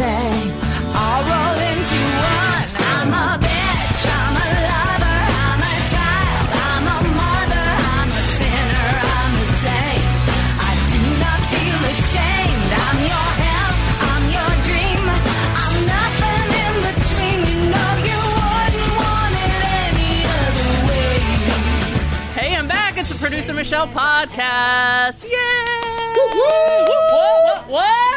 Everything, all rolled into one. I'm a bitch, I'm a lover, I'm a child, I'm a mother, I'm a sinner, I'm a saint. I do not feel ashamed. I'm your hell, I'm your dream. I'm nothing in between. You know you wouldn't want it any other way. Hey, I'm back. It's a producer Michelle podcast. Yay! What, what, what?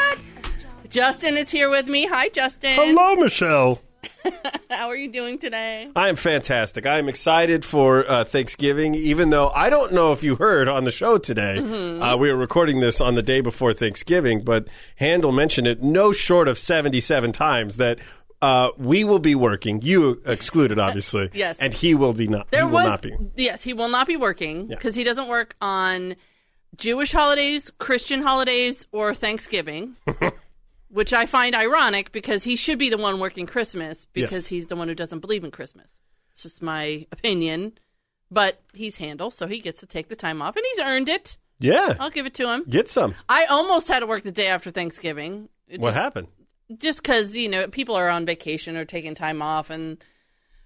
Justin is here with me. Hi, Justin. Hello, Michelle. How are you doing today? I am fantastic. I am excited for uh, Thanksgiving, even though I don't know if you heard on the show today. Mm-hmm. Uh, we were recording this on the day before Thanksgiving, but Handel mentioned it no short of 77 times that uh, we will be working, you excluded, obviously. Yes. And he will be not. There was not be. yes, he will not be working Yeah. because he doesn't work on Jewish holidays, Christian holidays, or Thanksgiving. Which I find ironic because he should be the one working Christmas because Yes. he's the one who doesn't believe in Christmas. It's just my opinion. But he's Handel, so he gets to take the time off and he's earned it. Yeah. I'll give it to him. Get some. I almost had to work the day after Thanksgiving. It What just, happened? Just because you know people are on vacation or taking time off, and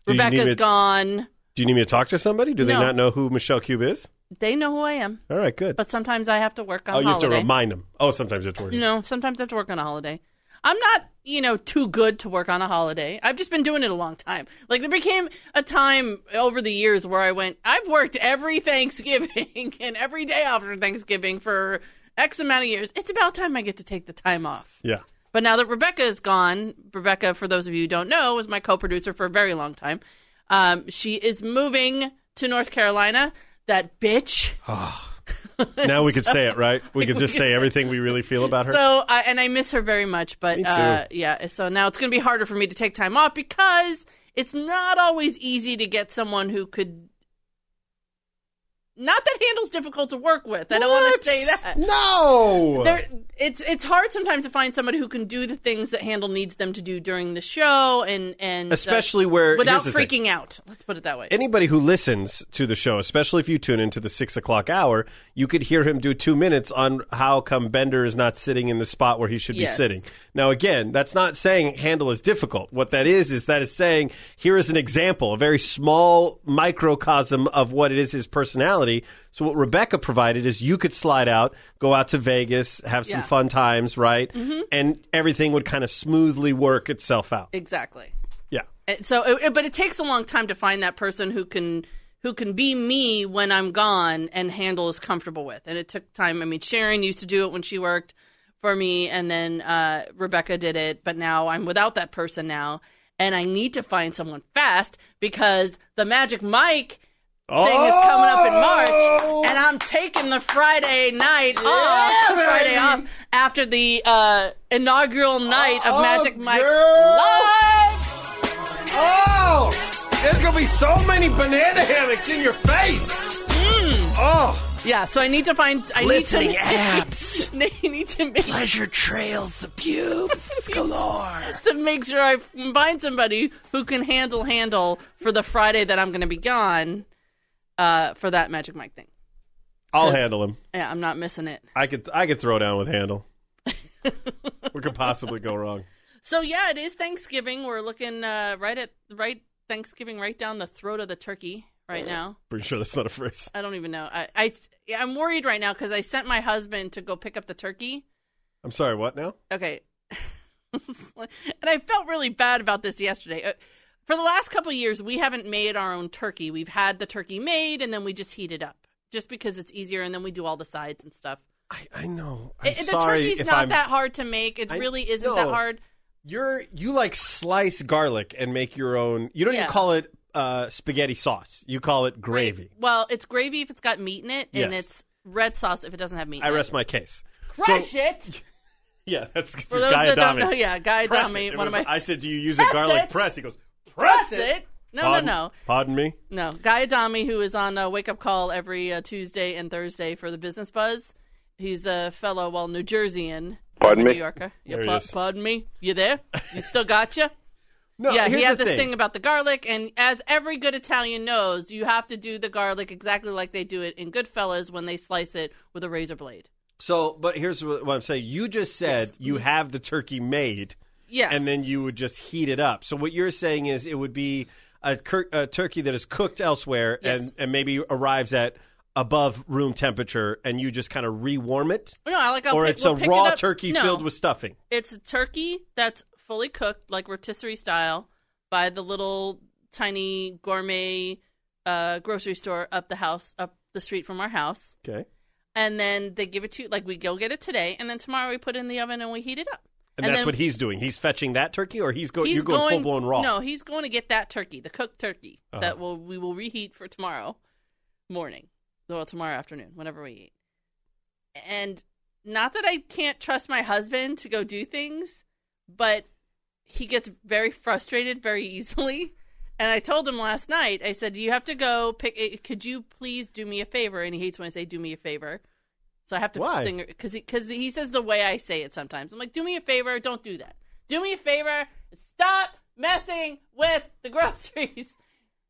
Do Rebecca's gone. Do you need me to talk to somebody? Do they not know who Michelle Kube is? They know who I am, All right, good. but sometimes I have to work on oh, you have to remind them. Oh, sometimes you have to work. you know, sometimes I have to work on a holiday. I'm not, you know, too good to work on a holiday. I've just been doing it a long time. Like there became a time over the years where I went, I've worked every Thanksgiving and every day after Thanksgiving for X amount of years. It's about time I get to take the time off. Yeah. But now that Rebecca is gone, Rebecca, for those of you who don't know, was my co-producer for a very long time. Um, she is moving to North Carolina. That bitch. Oh. Now we could say it, right? We could just say everything we really feel about her. So, I and I miss her very much. But. Uh, yeah, so now it's going to be harder for me to take time off because it's not always easy to get someone who could. Not that Handel's difficult to work with. I don't want to say that. No. There, it's it's hard sometimes to find somebody who can do the things that Handel needs them to do during the show, and and uh, Especially where- without here's the thing. freaking out. Let's put it that way. Anybody who listens to the show, especially if you tune into the six o'clock hour, you could hear him do two minutes on how come Bender is not sitting in the spot where he should be sitting. Now, again, that's not saying Handel is difficult. What that is is that is saying here is an example, a very small microcosm of what it is his personality. So what Rebecca provided is you could slide out, go out to Vegas, have some Yeah. fun times, right? And everything would kind of smoothly work itself out. exactly. Yeah. And so it, but it takes a long time to find that person who can who can be me when I'm gone and Handel is comfortable with. And it took time. I mean, Sharon used to do it when she worked for me, and then uh, Rebecca did it. But now I'm without that person now, and I need to find someone fast because the Magic Mike thing is coming up in March, and I'm taking the Friday night off, the Friday off after the uh, inaugural night of Magic Mike girl. live. Oh, there's gonna be so many banana hammocks in your face. Oh, Yeah, so I need to find. I listening need to, apps, I need to make pleasure trails, the pubes galore. to make sure I find somebody who can handle Handel for the Friday that I'm going to be gone. Uh, for that Magic Mike thing. I'll Handel him. Yeah, I'm not missing it. I could, I could throw down with handle. what could possibly go wrong? So yeah, it is Thanksgiving. We're looking uh, right at right Thanksgiving, right down the throat of the turkey right now. Pretty sure that's not a phrase. I don't even know. I, I I'm worried right now because I sent my husband to go pick up the turkey. I'm sorry. What now? okay and i felt really bad about this yesterday Uh, for the last couple of years we haven't made our own turkey we've had the turkey made and then we just heat it up just because it's easier and then we do all the sides and stuff I, I know. I'm It- the turkey's not I'm, that hard to make it I- really isn't that hard You're you like slice garlic and make your own. You don't Yeah. even call it uh, spaghetti sauce. You call it gravy. well it's gravy if it's got meat in it and Yes. it's red sauce if it doesn't have meat I rest it. my case. crush So- it Yeah, that's for, those Guy that don't know, yeah, Guy Press Adami, it. It one of my- I said, "Do you use a garlic press?" He goes, Press "Press it. No, Pardon- no, no. Pardon me. No, Guy Adami, who is on uh, Wake Up Call every uh, Tuesday and Thursday for the Business Buzz. He's a fellow, well, New Jerseyan. Pardon New me? Yorker. Yeah, There he pa- is. Pardon me? You there? You still got you? No, yeah, here's he had this thing. thing about the garlic, and as every good Italian knows, you have to do the garlic exactly like they do it in Goodfellas when they slice it with a razor blade. So, but here's what what I'm saying. You just said Yes. you have the turkey made, Yeah. and then you would just heat it up. So what you're saying is it would be a, cur- a turkey that is cooked elsewhere Yes. and, and maybe arrives at above room temperature, and you just kind of rewarm it, no, I like I'll or pick, it's we'll a raw it turkey no. filled with stuffing. It's a turkey that's fully cooked, like rotisserie style, by the little tiny gourmet uh, grocery store up the house, up the street from our house. Okay, And then they give it to like we go get it today, and then tomorrow we put it in the oven and we heat it up. And, that's then what he's doing. He's fetching that turkey, or he's, go- he's you're going, full blown raw. No, he's going to get that turkey, the cooked turkey Uh-huh. that will we will reheat for tomorrow morning, well tomorrow afternoon, whenever we eat. And not that I can't trust my husband to go do things, but he gets very frustrated very easily. And I told him last night, I said, "You have to go pick. eh, Could you please do me a favor?" And he hates when I say, "Do me a favor." So I have to Why? because he, cause he says the way I say it sometimes. I'm like, "Do me a favor, don't do that. Do me a favor, stop messing with the groceries."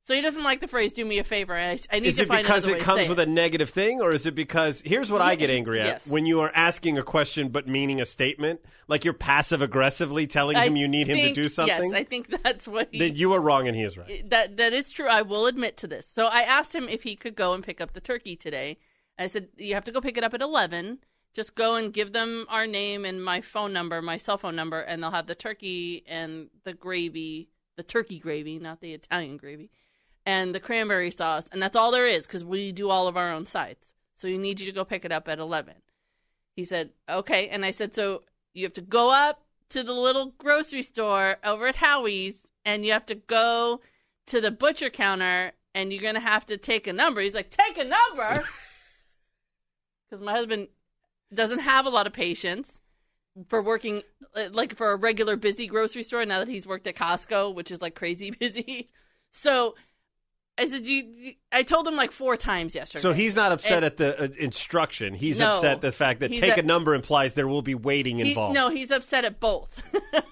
So he doesn't like the phrase "do me a favor." I, I need Is to it find because another it way to comes with it. a negative thing, or is it because here's what I get angry at Yes. when you are asking a question but meaning a statement, like you're passive aggressively telling I him you need him to do something? Yes, I think that's what he. then you are wrong and he is right. that that is true. I will admit to this. So I asked him if he could go and pick up the turkey today. I said you have to go pick it up at eleven. Just go and give them our name and my phone number, my cell phone number, and they'll have the turkey and the gravy, the turkey gravy, not the Italian gravy, and the cranberry sauce, and that's all there is because we do all of our own sides. So you need you to go pick it up at eleven. He said okay, and I said so you have to go up to the little grocery store over at Howie's, and you have to go to the butcher counter and you're gonna have to take a number. He's like, take a number, because my husband doesn't have a lot of patience for working like for a regular busy grocery store. Now that he's worked at Costco, which is like crazy busy, so I said, you. you I told him like four times yesterday. So he's not upset And- at the uh, instruction. He's No. upset the fact that take a- a number implies there will be waiting He- involved. no, he's upset at both.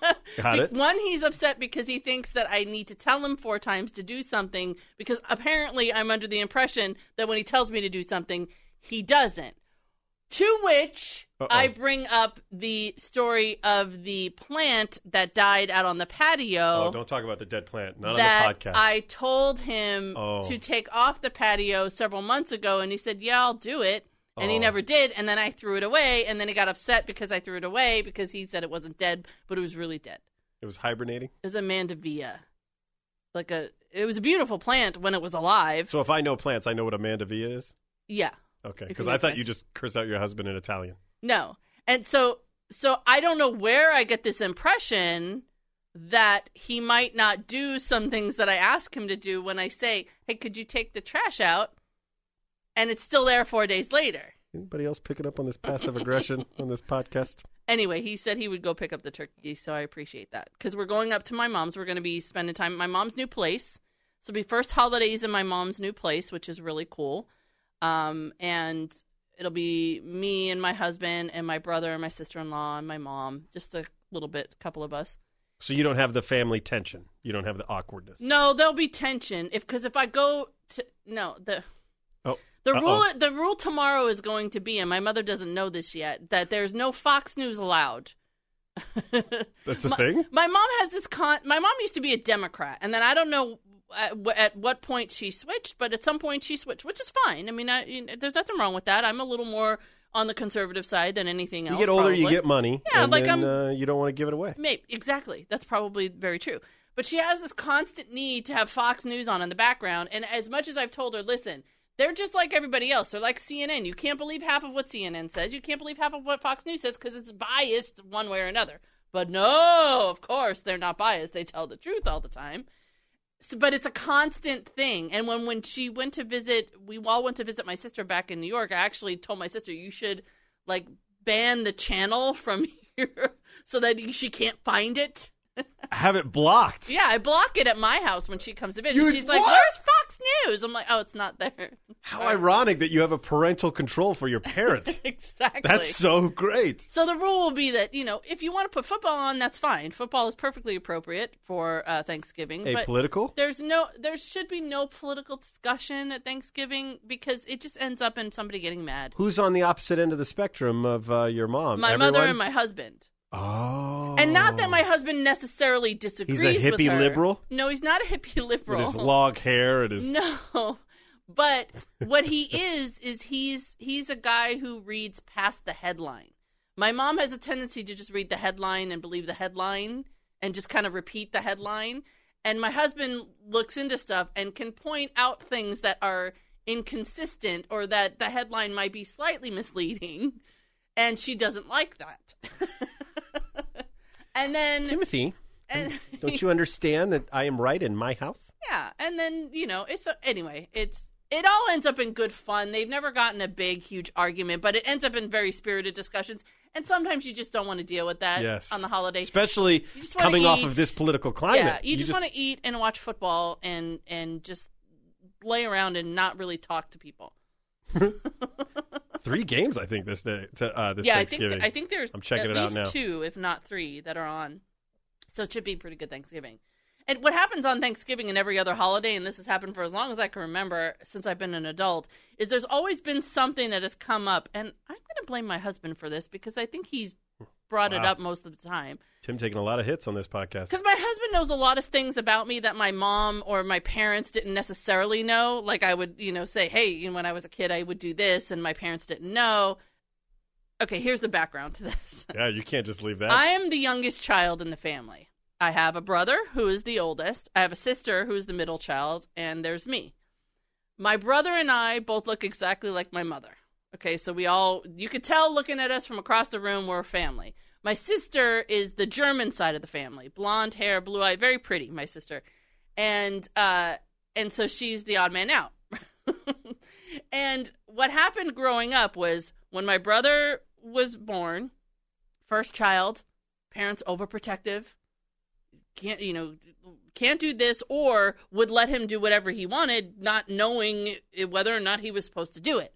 Got it. One, he's upset because he thinks that I need to tell him four times to do something because apparently I'm under the impression that when he tells me to do something, he doesn't. To which Uh-oh. I bring up the story of the plant that died out on the patio Oh, don't talk about the dead plant. Not on the podcast. I told him Oh. to take off the patio several months ago, and he said, "Yeah, I'll do it." And he Oh. never did, and then I threw it away, and then he got upset because I threw it away because he said it wasn't dead, but it was really dead. it was hibernating. It was a mandevilla, like a. It was a beautiful plant when it was alive. So if I know plants, I know what a mandevilla is. yeah, Okay, because I thought plants. you just cursed out your husband in Italian. no, and so so I don't know where I get this impression that he might not do some things that I ask him to do when I say, "Hey, could you take the trash out?" And it's still there four days later. Anybody else picking up on this passive aggression on this podcast? Anyway, he said he would go pick up the turkey, so I appreciate that. Because we're going up to my mom's. We're going to be spending time at my mom's new place. So it'll be first holidays in my mom's new place, which is really cool. Um, and it'll be me and my husband and my brother and my sister in law and my mom, just a little bit, couple of us. So you don't have the family tension. You don't have the awkwardness. No, there'll be tension if because if I go to no the Oh, the uh-oh. rule the rule tomorrow is going to be, and my mother doesn't know this yet, that there's no Fox News allowed. That's a my, thing. My mom has this con. My mom used to be a Democrat, and then I don't know at, at what point she switched, but at some point she switched, which is fine. I mean, I, you know, there's nothing wrong with that. I'm a little more on the conservative side than anything else. You get older, you get money. Yeah, and like, then, I'm- uh, you don't want to give it away. Maybe exactly. That's probably very true. But she has this constant need to have Fox News on in the background, and as much as I've told her, listen, they're just like everybody else. They're like CNN. You can't believe half of what CNN says. You can't believe half of what Fox News says because it's biased one way or another. But no, of course they're not biased. They tell the truth all the time. So, but it's a constant thing. And when when she went to visit, we all went to visit my sister back in New York. I actually told my sister you should like ban the channel from here so that she can't find it. Have it blocked. Yeah, I block it at my house when she comes to visit. You- She's like, "Where's Fox News?" I'm like, "Oh, it's not there." How ironic that you have a parental control for your parent. exactly. That's so great. So the rule will be that you know if you want to put football on, that's fine. Football is perfectly appropriate for uh, Thanksgiving. but Apolitical? there's no, there should be no political discussion at Thanksgiving because it just ends up in somebody getting mad. Who's on the opposite end of the spectrum of uh, your mom? My Everyone? mother and my husband. Oh. And not that my oh. husband necessarily disagrees. He's a with hippie her. liberal? No, he's not a hippie With liberal. his long hair and his. No. But what he is is he's he's a guy who reads past the headline. My mom has a tendency to just read the headline and believe the headline and just kind of repeat the headline. And my husband looks into stuff and can point out things that are inconsistent or that the headline might be slightly misleading. And she doesn't like that. and then Timothy, and, don't you understand that I am right in my house? yeah, and then you know, it's uh, anyway, it's it all ends up in good fun. They've never gotten a big, huge argument, but it ends up in very spirited discussions. And sometimes you just don't want to deal with that Yes. on the holiday. Especially just coming off of this political climate. yeah, you, just, want to eat and watch football and and just lay around and not really talk to people. three games. I think this day to uh, this yeah, I think Thanksgiving. I think there's I'm checking at it out least now. two, if not three, that are on. So it should be pretty good Thanksgiving. And what happens on Thanksgiving and every other holiday, and this has happened for as long as I can remember since I've been an adult, is there's always been something that has come up, and I'm going to blame my husband for this because I think he's brought it up most of the time. Tim taking a lot of hits on this podcast. Because my husband knows a lot of things about me that my mom or my parents didn't necessarily know. Like I would, you know, say, "Hey, you know, when I was a kid, I would do this," and my parents didn't know. Okay, here's the background to this. Yeah, you can't just leave that. I am the youngest child in the family. I have a brother who is the oldest. I have a sister who is the middle child, and there's me. My brother and I both look exactly like my mother. Okay, so we all, you could tell looking at us from across the room, we're a family. My sister is the German side of the family blonde hair, blue eye, very pretty, my sister. And, uh, and so she's the odd man out. and what happened growing up was when my brother was born, first child, parents overprotective, can't you know can't do this or would let him do whatever he wanted not knowing whether or not he was supposed to do it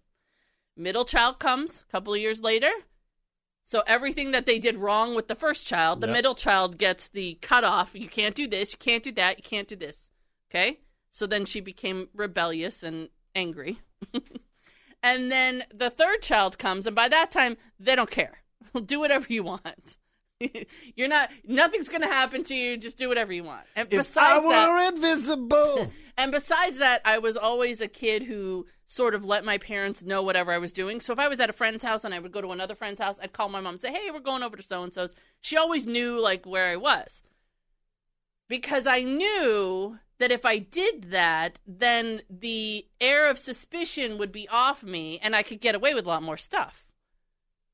middle child comes a couple of years later. So everything that they did wrong with the first child the Yep. middle child gets the cutoff. You can't do this you can't do that you can't do this. Okay? So then she became rebellious and angry. And then the third child comes and by that time they don't care. Do whatever you want. You're not nothing's gonna happen to you just do whatever you want. And if I besides were that invisible. and besides that i was always a kid who sort of let my parents know whatever i was doing. So if i was at a friend's house and i would go to another friend's house i'd call my mom and say hey we're going over to so and so's she always knew like where i was. Because i knew that if i did that then the air of suspicion would be off me and i could get away with a lot more stuff.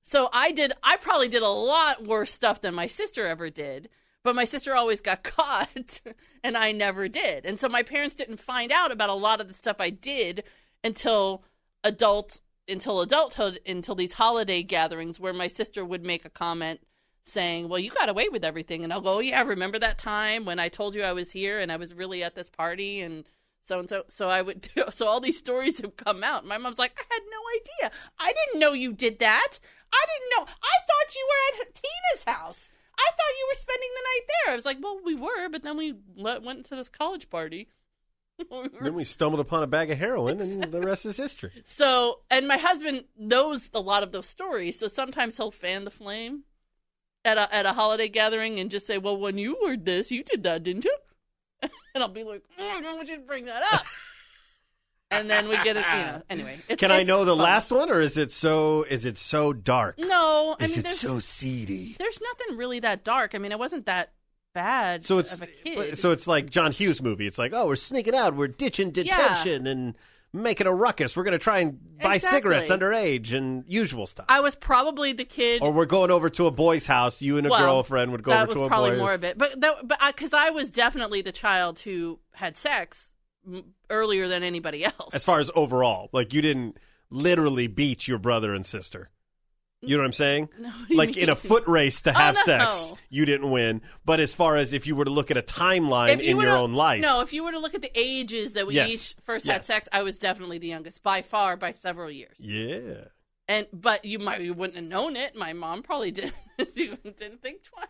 So I did I probably did a lot worse stuff than my sister ever did, but my sister always got caught and I never did. And so my parents didn't find out about a lot of the stuff I did until adult until adulthood until these holiday gatherings where my sister would make a comment saying, "Well, you got away with everything." And I'll go, "Oh, "Yeah, remember that time when I told you I was here and I was really at this party and so and so so I would so all these stories have come out. My mom's like, "I had no idea. I didn't know you did that. I didn't know. I thought you were at Tina's house. I thought you were spending the night there." I was like, "Well, we were, but then we went to this college party." Then we stumbled upon a bag of heroin, and the rest is history. so, and my husband knows a lot of those stories, so sometimes he'll fan the flame at a at a holiday gathering and just say, "Well, when you were this, you did that, didn't you?" and I'll be like, "Oh, "I don't want you to bring that up." and then we get it, you know. Anyway, it's, Can I know the fun. last one, or is it so? Is it so dark? No, I is mean, it so seedy? there's nothing really that dark. I mean, it wasn't that bad. So it's of a kid. so it's like John Hughes movie. It's like, oh, we're sneaking out, we're ditching detention and making a ruckus. We're going to try and buy Exactly. cigarettes underage and usual stuff. I was probably the kid. or we're going over to a boy's house. You and a Well, girlfriend would go over to a probably more of it, but that, but because I, was definitely the child who had sex earlier than anybody else. As far as overall, like you didn't literally beat your brother and sister. You know what I'm saying? do you like in a foot race to oh, have no. sex, you didn't win. But as far as if you were to look at a timeline you in your to- own life, No, if you were to look at the ages that we Yes. each first had sex, I was definitely the youngest by far by several years. yeah. And but you might you wouldn't have known it. My mom probably didn't didn't think twice.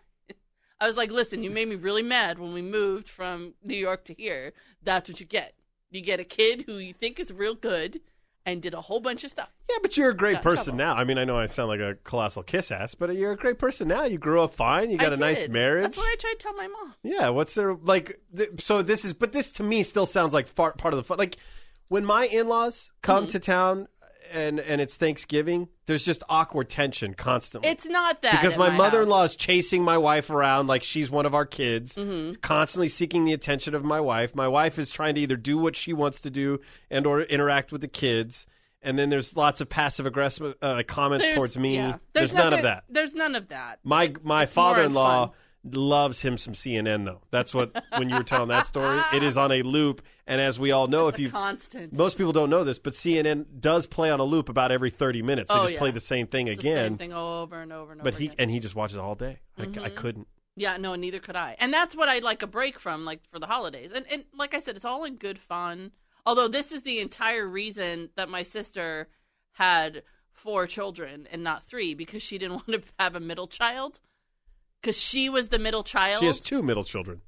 I was like, listen, you made me really mad when we moved from New York to here. That's what you get. You get a kid who you think is real good and did a whole bunch of stuff. Yeah, but you're a great Got in person trouble. now. I mean, I know I sound like a colossal kiss ass, but you're a great person now. You grew up fine. You got I a nice did. marriage. That's what I tried to tell my mom. Yeah, what's there like? Th- so this is, but this to me still sounds like far, part of the fun. Like when my in-laws come Mm-hmm. to town and and it's Thanksgiving, there's just awkward tension constantly. It's not that because my, my mother-in-law is chasing my wife around like she's one of our kids, Mm-hmm. constantly seeking the attention of my wife. My wife is trying to either do what she wants to do and or interact with the kids. And then there's lots of passive aggressive uh, comments There's- towards me. yeah. There's, none of that. There's none of that. My my It's father-in-law. Loves him some CNN though. That's what when you were telling that story, it is on a loop. And as we all know, if you constant. most people don't know this, but CNN does play on a loop about every 30 minutes. They Oh, just yeah. play the same thing It's the again. same thing over and over and over. But he again. and he just watches it all day. I, I Mm-hmm. couldn't. Yeah, no, neither could I. And that's what I'd like a break from, like for the holidays. And and like I said, it's all in good fun. Although this is the entire reason that my sister had four children and not three because she didn't want to have a middle child. Because she was the middle child. She has two middle children.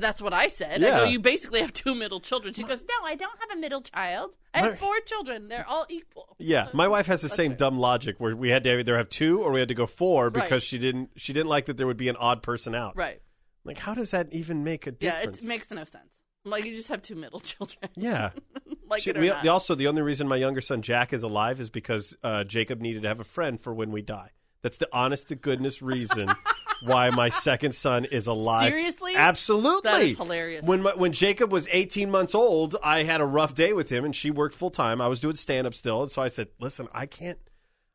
That's what I said. I Yeah. go, you basically have two middle children. She goes, no, I don't have a middle child. I have four children. They're all equal. Yeah, my wife has the same right. dumb logic where we had to either have two or we had to go four because Right. she didn't she didn't like that there would be an odd person out. Right. Like, how does that even make a difference? Yeah, it makes no sense. Like you just have two middle children. Yeah. like She- it or we- not. also, the only reason my younger son Jack is alive is because uh, Jacob needed to have a friend for when we die. That's the honest to goodness reason why my second son is alive. Seriously? Absolutely. That is hilarious. When my, when Jacob was 18 months old, I had a rough day with him, and she worked full time. I was doing stand up still, and so I said, "Listen, I can't,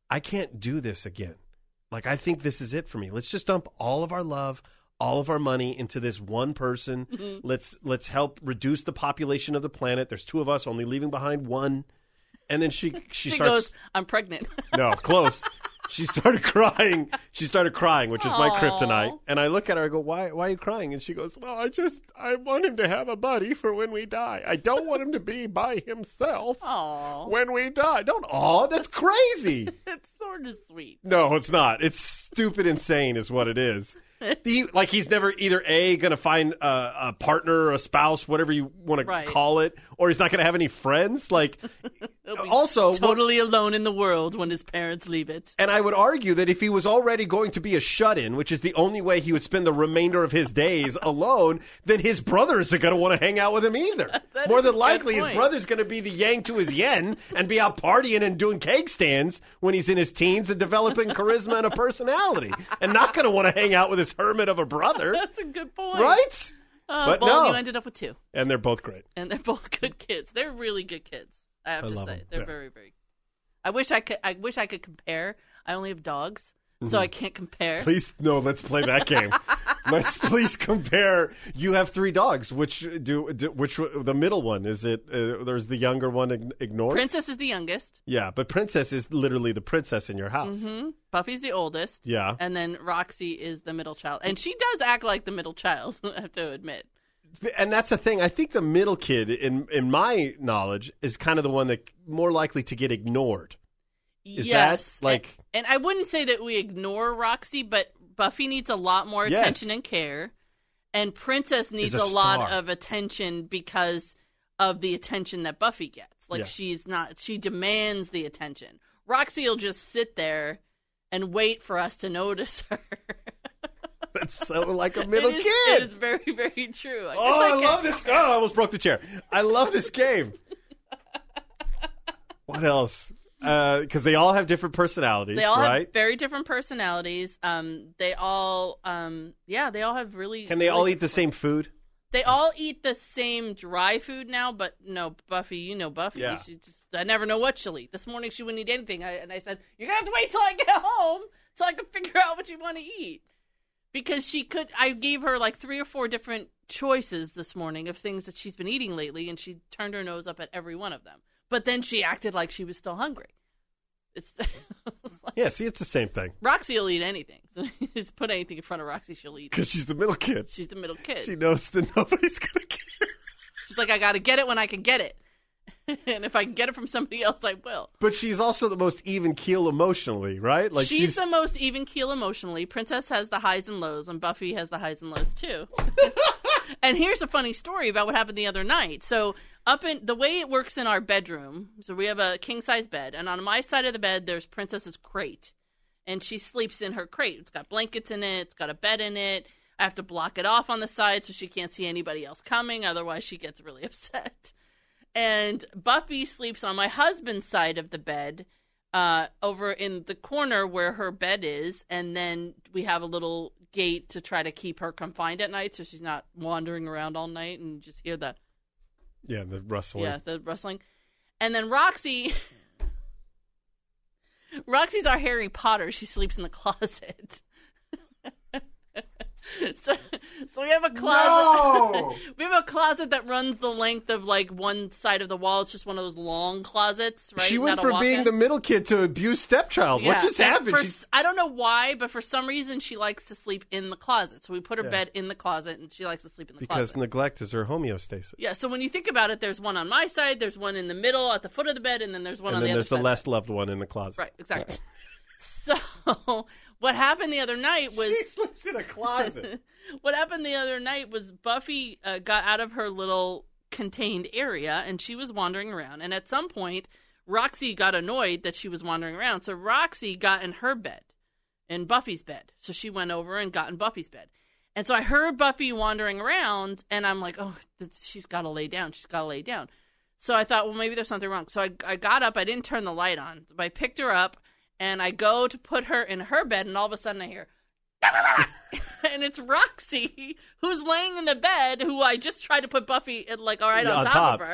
I can't do this again. Like, I think this is it for me. Let's just dump all of our love." All of our money into this one person. Mm-hmm. Let's let's help reduce the population of the planet. There's two of us, only leaving behind one. And then she she, she starts goes, I'm pregnant. no, close. She started crying. She started crying, which is my Aw. kryptonite. And I look at her. I go, "Why? Why are you crying?" And she goes, "Well, I just I want him to have a buddy for when we die. I don't want him to be by himself Aw. when we die. Don't. Oh, that's crazy. It's sort of sweet. No, it's not. It's stupid, insane, is what it is. The, like he's never either a going to find a, a partner, or a spouse, whatever you want to call it, or he's not going to have any friends. Like, also, what- Totally alone in the world when his parents leave it. And I would argue that if he was already going to be a shut in, which is the only way he would spend the remainder of his days alone, then his brother isn't going to want to hang out with him either. That More than likely, his brother's going to be the yang to his yen and be out partying and doing cake stands when he's in his teens and developing charisma and a personality and not going to want to hang out with his hermit of a brother. That's a good point. Right? Uh, But well, no. you ended up with two, And they're both great. and they're both good kids. They're really good kids. I have I to love say, 'em. they're Yeah. very, very. I wish I could. I wish I could compare. I only have dogs, so Mm-hmm. I can't compare. Please, no, let's play that game. let's please compare. You have three dogs. Which do, do which the middle one is it? Uh, there's the younger one ign- ignored. Princess is the youngest. Yeah, but Princess is literally the princess in your house. hmm Buffy's the oldest. Yeah. And then Roxy is the middle child, and she does act like the middle child. I have to admit. And that's the thing. I think the middle kid, in in my knowledge, is kind of the one that more likely to get ignored. Is that, yes, like- and, and I wouldn't say that we ignore Roxy, but Buffy needs a lot more Yes. attention and care, and Princess needs a a, lot of attention because of the attention that Buffy gets. Like Yeah. she's not, she demands the attention. Roxy will just sit there and wait for us to notice her. That's so like a middle It is- kid. It is very, very true. I Oh, I, can't- love this. Oh, I almost broke the chair. I love this game. what else? Because they all have different personalities, They all right? have very different personalities. Um, they all, um, yeah, they all have really. Can they all eat the same food? They all eat the same dry food now, but no, Buffy, you know Buffy. Yeah. She just I never know what she'll eat. This morning she wouldn't eat anything, I, and I said, "You're gonna have to wait till I get home till I can figure out what you want to eat." Because she could, I gave her like three or four different choices this morning of things that she's been eating lately, and she turned her nose up at every one of them. But then she acted like she was still hungry. It's, like, Yeah, see, it's the same thing Roxy will eat anything. So you just put anything in front of Roxy, she'll eat. because she's the middle kid. She's the middle kid. She knows that nobody's gonna care. She's like, I got to get it when I can get it. and if I can get it from somebody else, I will. But she's also the most even keel emotionally, right? Like she's, the most even keel emotionally. Princess has the highs and lows, and Buffy has the highs and lows too. And here's a funny story about what happened the other night. So up in the way it works in our bedroom, so we have a king size bed, and on my side of the bed there's Princess's crate, and she sleeps in her crate. It's got blankets in it. It's got a bed in it. I have to block it off on the side so she can't see anybody else coming. Otherwise, she gets really upset. And Buffy sleeps on my husband's side of the bed, uh, over in the corner where her bed is, and then we have a little gate to try to keep her confined at night, so she's not wandering around all night and just hear the yeah, the rustling. yeah the rustling. And then Roxy, Roxy's our Harry Potter. She sleeps in the closet. so, so we have a closet. we have a closet that runs the length of like one side of the wall. It's just one of those long closets, right? She went Not from being the middle kid to abused stepchild. What just And happened? for She's- s- I don't know why, but for some reason she likes to sleep in the closet. So we put her Yeah. bed in the closet, and she likes to sleep in the because closet. Because neglect is her homeostasis. yeah. So when you think about it, there's one on my side, there's one in the middle at the foot of the bed, and then there's one and on then the there's the less loved one in the closet. Right. Exactly. so what happened the other night was She sleeps in a closet. what happened the other night was Buffy uh, got out of her little contained area and she was wandering around. And at some point, Roxy got annoyed that she was wandering around. So Roxy got in her bed, in Buffy's bed. So she went over and got in Buffy's bed. And so I heard Buffy wandering around, and I'm like, oh, she's got to lay down. She's got to lay down. So I thought, well, maybe there's something wrong. So I, I got up. I didn't turn the light on. But I picked her up, and I go to put her in her bed, and all of a sudden I hear, and it's Roxy who's laying in the bed, who I just tried to put Buffy uh, like all right on, on top, top. of her.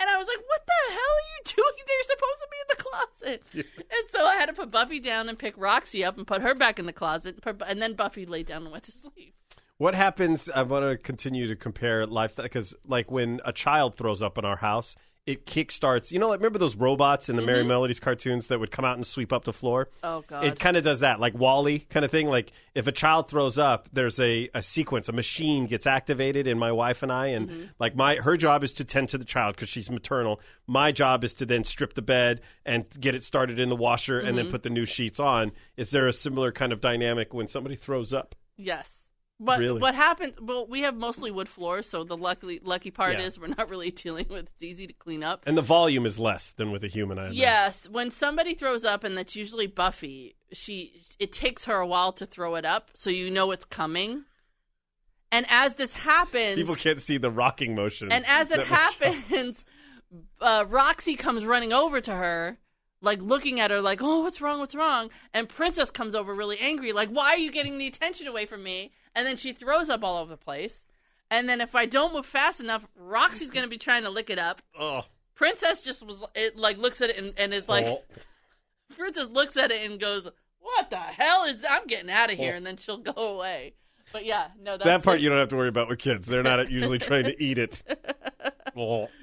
And I was like, "What the hell are you doing? They're supposed to be in the closet." and so I had to put Buffy down and pick Roxy up and put her back in the closet, and put- and then Buffy laid down and went to sleep. What happens? I want to continue to compare lifestyle because, like, when a child throws up in our house, it kickstarts. You know, like remember those robots in the Merrie Melodies cartoons that would come out and sweep up the floor? Mm-hmm. Oh, God. It kind of does that, like WALL-E kind of thing. Like if a child throws up, there's a, a sequence, a machine gets activated in my wife and I, and Mm-hmm. like my her job is to tend to the child because she's maternal. My job is to then strip the bed and get it started in the washer and Mm-hmm. then put the new sheets on. Is there a similar kind of dynamic when somebody throws up? Yes. But Really? what happened? Well, we have mostly wood floors, so the lucky lucky part Yeah. is we're not really dealing with. It's easy to clean up. And the volume is less than with a human. I imagine. Yes, when somebody throws up, and that's usually Buffy, she it takes her a while to throw it up, so you know it's coming. And as this happens, People can't see the rocking motion. and as it happens, uh, Roxy comes running over to her, like looking at her, like, "Oh, what's wrong? What's wrong?" And Princess comes over really angry, like, "Why are you getting the attention away from me?" And then she throws up all over the place. And then if I don't move fast enough, Roxy's gonna be trying to lick it up. Oh. Princess just was it like looks at it and, and is like Oh. Princess looks at it and goes, "What the hell is that? I'm getting out of here," Oh. and then she'll go away. But yeah, no, that's that part it. you don't have to worry about with kids. They're not usually trying to eat it.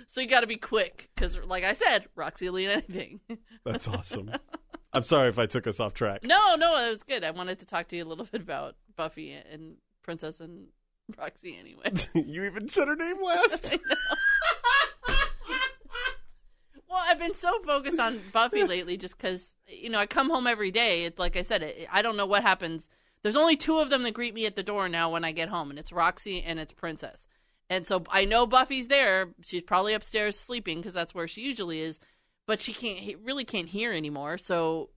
So you got to be quick because, like I said, Roxy will eat anything. that's awesome. I'm sorry if I took us off track. no, no, it was good. I wanted to talk to you a little bit about Buffy and Princess and Roxy anyway. you even said her name last. well, I've been so focused on Buffy lately just because, you know, I come home every day. It's like I said, it, I don't know what happens. There's only two of them that greet me at the door now when I get home, and it's Roxy and it's Princess. And so I know Buffy's there. She's probably upstairs sleeping because that's where she usually is. But she can't, really can't hear anymore. So,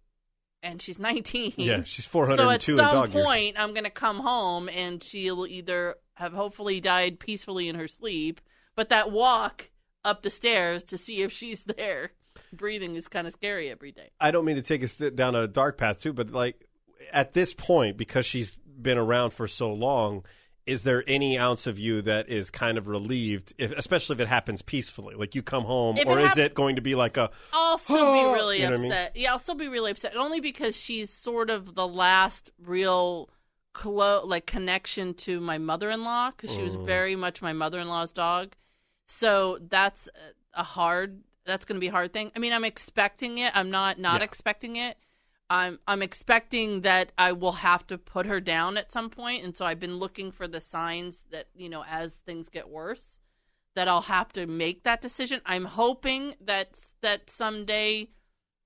and she's 19. yeah, she's 402. So at some dog years. point, I'm going to come home and she'll either have hopefully died peacefully in her sleep, but that walk up the stairs to see if she's there breathing is kind of scary every day. I don't mean to take us down a dark path too, but like at this point, because she's been around for so long, is there any ounce of you that is kind of relieved, if, especially if it happens peacefully? Like you come home, If or it is hap- it going to be like a I'll still be really You know what I upset. mean? Yeah, I'll still be really upset only because she's sort of the last real clo- like connection to my mother-in-law because she was Mm. very much my mother-in-law's dog. So that's a- a hard that's going to be a hard thing. I mean, I'm expecting it. I'm not not Yeah. expecting it. I'm I'm expecting that I will have to put her down at some point, and so I've been looking for the signs that you know as things get worse, that I'll have to make that decision. I'm hoping that that someday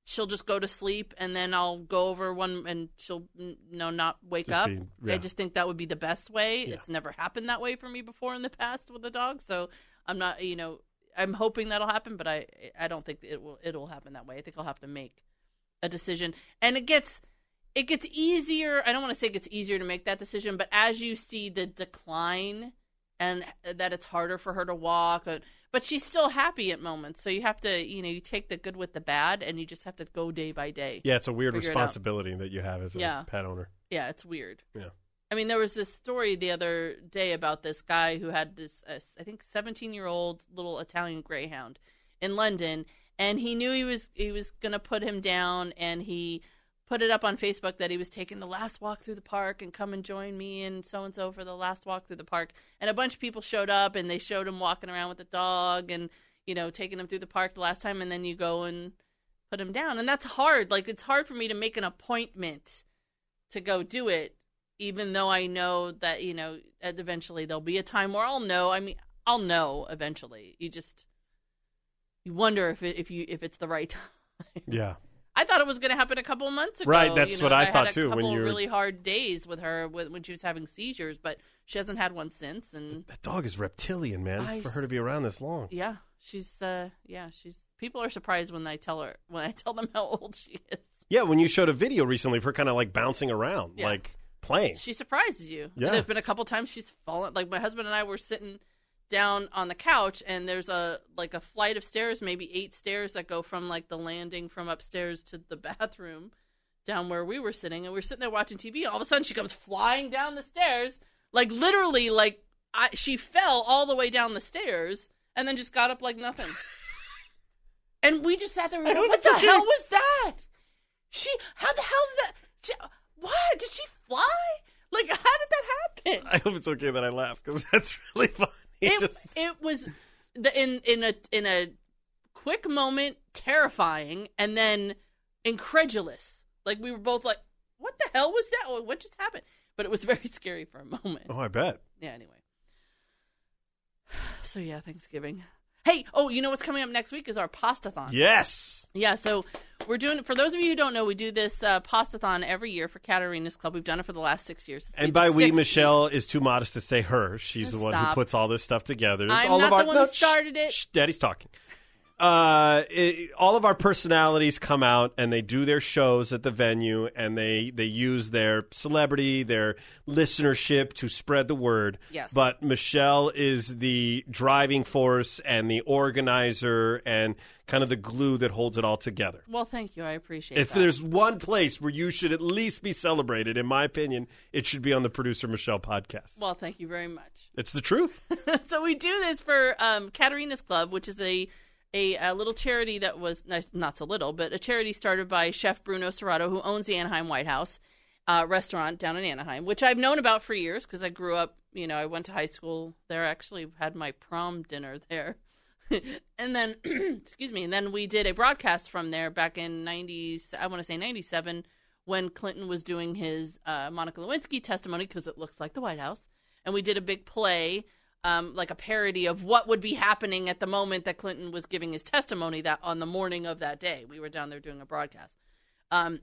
she'll just go to sleep, and then I'll go over one, and she'll you know not wake Just up. be- yeah. I just think that would be the best way. Yeah. It's never happened that way for me before in the past with a dog, so I'm not you know I'm hoping that'll happen, but I I don't think it will it'll happen that way. I think I'll have to make a decision, and it gets it gets easier. I don't want to say it gets easier to make that decision, but as you see the decline and that it's harder for her to walk, uh, but she's still happy at moments. So you have to you know you take the good with the bad, and you just have to go day by day. Yeah, it's a weird Figure it out. responsibility that you have as a Yeah. pet owner. Yeah, it's weird. Yeah. I mean, there was this story the other day about this guy who had this, uh, I think, seventeen-year-old little Italian Greyhound in London, and he knew he was he was gonna put him down, and he put it up on Facebook that he was taking the last walk through the park and come and join me and so and so for the last walk through the park. And a bunch of people showed up and they showed him walking around with the dog and you know taking him through the park the last time, and then you go and put him down, and that's hard. Like it's hard for me to make an appointment to go do it even though I know that you know eventually there'll be a time where I'll know. I mean, I'll know eventually. You just you wonder if it, if you if it's the right time. Yeah. I thought it was going to happen a couple months ago. Right, that's you know, what I had thought a too, when Couple you were- really hard days with her when when she was having seizures, but she hasn't had one since. And That dog is reptilian, man. I for her to be around this long. yeah, she's uh yeah she's. People are surprised when I tell her when I tell them how old she is. Yeah, when you showed a video recently of her kind of like bouncing around, Yeah. like playing. She surprises you. Yeah. There's been a couple times she's fallen. Like my husband and I were sitting down on the couch, and there's a like a flight of stairs, maybe eight stairs that go from like the landing from upstairs to the bathroom, down where we were sitting, and we are sitting there watching TV. All of a sudden, she comes flying down the stairs, like literally, like I, she fell all the way down the stairs, and then just got up like nothing. and we just sat there. We what the hell was that? She? How the hell did that? She, what did she fly? Like, how did that happen? I hope it's okay that I laughed because that's really funny. It, Just- it was the, in in a in a quick moment terrifying, and then incredulous. Like we were both like, "What the hell was that? What just happened?" But it was very scary for a moment. oh, I bet. Yeah. Anyway. So yeah, Thanksgiving. Hey, oh, you know what's coming up next week is our pastathon. Yes. Yeah, so we're doing. For those of you who don't know, we do this uh, pastathon every year for Katarina's Club. We've done it for the last six years. It's And by we, Michelle is too modest to say her. She's the one who puts all this stuff together. I'm all not of the our, one who no, shh, started it. Shh, Daddy's talking. Uh, it, all of our personalities come out and they do their shows at the venue, and they they use their celebrity, their listenership to spread the word. Yes. But Michelle is the driving force and the organizer and kind of the glue that holds it all together. Well, thank you. I appreciate it. If that. there's one place where you should at least be celebrated, in my opinion, it should be on the producer Michelle podcast. Well, thank you very much. It's the truth. so we do this for um, Katarina's Club, which is a, a a little charity that was not, so little, but a charity started by Chef Bruno Serrato, who owns the Anaheim White House uh, restaurant down in Anaheim, which I've known about for years because I grew up. You know, I went to high school there. Actually, had my prom dinner there. and then, excuse me, and then we did a broadcast from there back in ninety. I want to say ninety seven when Clinton was doing his uh, Monica Lewinsky testimony because it looks like the White House, and we did a big play, um, like a parody of what would be happening at the moment that Clinton was giving his testimony that on the morning of that day. We were down there doing a broadcast. Um,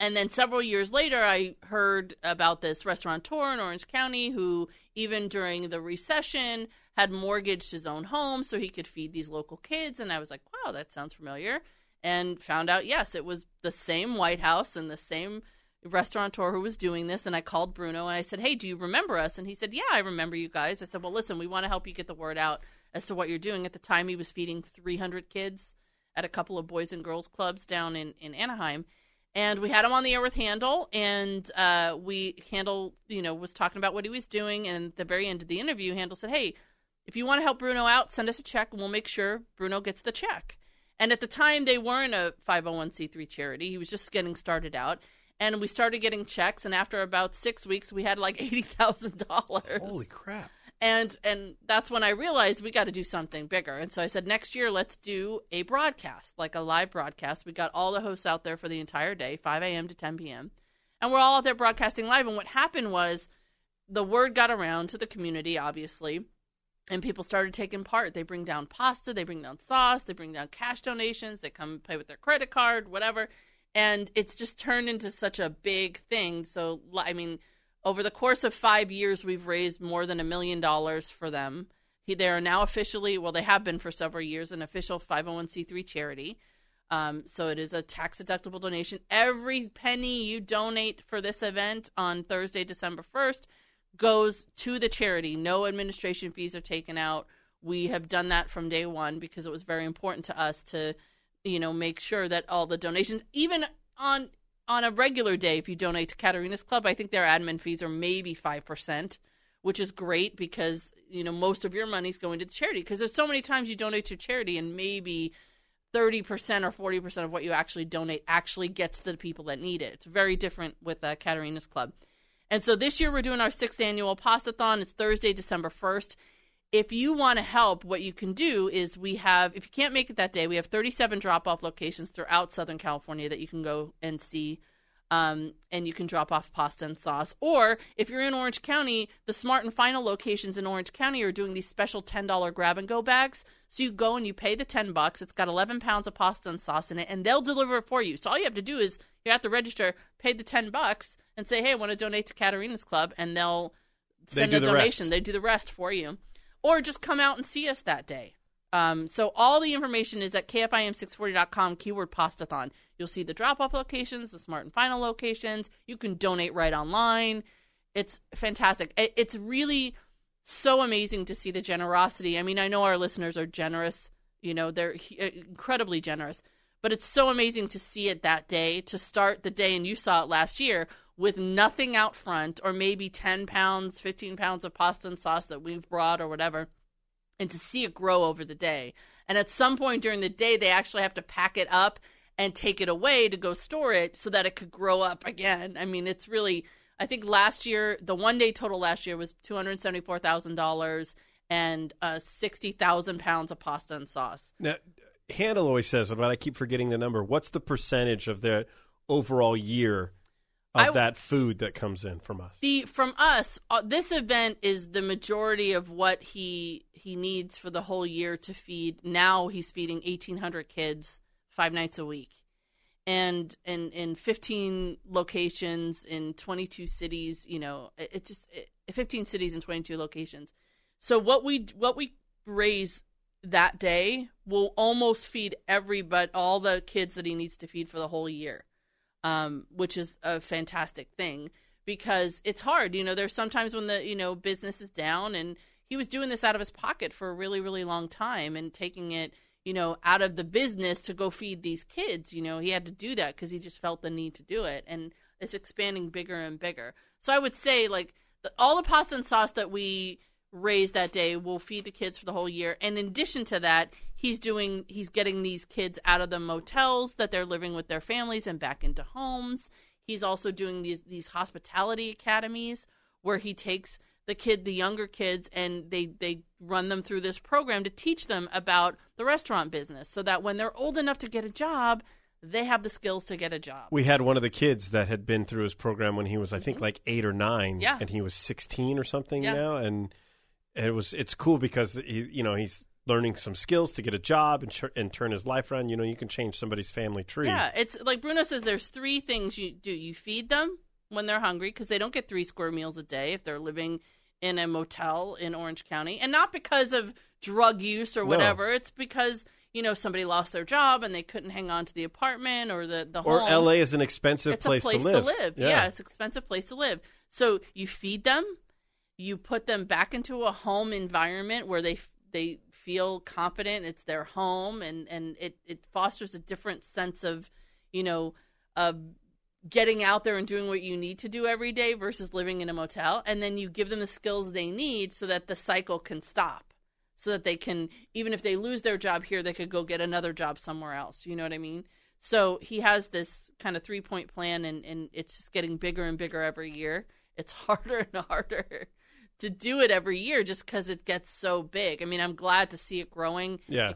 and then several years later, I heard about this restaurateur in Orange County who, even during the recession, had mortgaged his own home so he could feed these local kids. And I was like, wow, that sounds familiar. And found out, yes, it was the same White House and the same restaurateur who was doing this. And I called Bruno and I said, hey, do you remember us? And he said, yeah, I remember you guys. I said, well, listen, we want to help you get the word out as to what you're doing. At the time, he was feeding 300 kids at a couple of boys and girls clubs down in, in Anaheim and we had him on the air with Handel, and uh, we Handel, you know, was talking about what he was doing, and at the very end of the interview, Handel said, "Hey, if you want to help Bruno out, send us a check, and we'll make sure Bruno gets the check." And at the time, they weren't a 501c3 charity; he was just getting started out, and we started getting checks, and after about six weeks, we had like eighty thousand dollars. Holy crap. and and that's when I realized we got to do something bigger. And so I said next year let's do a broadcast, like a live broadcast. We got all the hosts out there for the entire day, 5 a.m. to 10 p.m. And we're all out there broadcasting live. And what happened was the word got around to the community, obviously, and people started taking part. They bring down pasta, they bring down sauce, they bring down cash donations, they come pay with their credit card, whatever. And it's just turned into such a big thing. So, I mean, over the course of five years, we've raised more than a million dollars for them. They are now officially, well, they have been for several years, an official 501c3 charity. Um, so it is a tax deductible donation. Every penny you donate for this event on Thursday, December 1st, goes to the charity. No administration fees are taken out. We have done that from day one because it was very important to us to, you know, make sure that all the donations, even on on a regular day, if you donate to Caterina's Club, I think their admin fees are maybe 5%, which is great because, you know, most of your money's going to the charity. Because there's so many times you donate to charity and maybe 30% or 40% of what you actually donate actually gets to the people that need it. It's very different with uh, Caterina's Club. And so this year we're doing our sixth annual Pastathon. It's Thursday, December 1st if you want to help, what you can do is we have, if you can't make it that day, we have 37 drop off locations throughout Southern California that you can go and see. Um, and you can drop off pasta and sauce. Or if you're in Orange County, the Smart and Final locations in Orange County are doing these special $10 grab and go bags. So you go and you pay the 10 bucks. It's got 11 pounds of pasta and sauce in it, and they'll deliver it for you. So all you have to do is you have to register, pay the 10 bucks, and say, hey, I want to donate to Caterina's Club, and they'll send do a the donation. rest. They do the rest for you or just come out and see us that day. Um, so all the information is at kfiam640.com, keyword pastathon. You'll see the drop-off locations, the Smart and Final locations. You can donate right online. It's fantastic. It- It's really so amazing to see the generosity. I mean, I know our listeners are generous. You know, they're he- uh, incredibly generous. But it's so amazing to see it that day, to start the day, and you saw it last year, with nothing out front, or maybe 10 pounds, 15 pounds of pasta and sauce that we've brought, or whatever, and to see it grow over the day. And at some point during the day, they actually have to pack it up and take it away to go store it so that it could grow up again. I mean, it's really, I think last year, the one day total last year was $274,000 and uh, 60,000 pounds of pasta and sauce. Now, Handel always says, but I keep forgetting the number. What's the percentage of the overall year of I- that food that comes in from us? The from us, uh, this event is the majority of what he he needs for the whole year to feed. Now he's feeding eighteen hundred kids five nights a week, and in in fifteen locations in twenty two cities. You know, it, it just it, fifteen cities and twenty two locations. So what we what we raise that day will almost feed every but all the kids that he needs to feed for the whole year um, which is a fantastic thing because it's hard. You know, there's sometimes when the you know business is down, and he was doing this out of his pocket for a really really long time and taking it you know out of the business to go feed these kids. You know, he had to do that because he just felt the need to do it, and it's expanding bigger and bigger. So I would say like the, all the pasta and sauce that we raise that day will feed the kids for the whole year. And in addition to that, he's doing he's getting these kids out of the motels that they're living with their families and back into homes. He's also doing these these hospitality academies where he takes the kid the younger kids and they they run them through this program to teach them about the restaurant business so that when they're old enough to get a job, they have the skills to get a job. We had one of the kids that had been through his program when he was, I think, like eight or nine, Mm-hmm. Yeah. and he was sixteen or something Yeah. now, and it was it's cool because he, you know, he's learning some skills to get a job and and turn his life around. You know, you can change somebody's family tree. Yeah, it's like Bruno says. There's three things you do. You feed them when they're hungry because they don't get three square meals a day if they're living in a motel in Orange County, and not because of drug use or No. whatever. It's because you know somebody lost their job and they couldn't hang on to the apartment or the the Or home. L.A. is an expensive it's place, a place to live. Yeah. it's an expensive place to live. So you feed them, you put them back into a home environment where they they feel confident. It's their home, and and it it fosters a different sense of you know of getting out there and doing what you need to do every day versus living in a motel. And then you give them the skills they need so that the cycle can stop. So that they can, even if they lose their job here, they could go get another job somewhere else. You know what I mean? So he has this kind of three point plan, and, and it's just getting bigger and bigger every year. It's harder and harder to do it every year just because it gets so big. I mean, I'm glad to see it growing. Yeah. The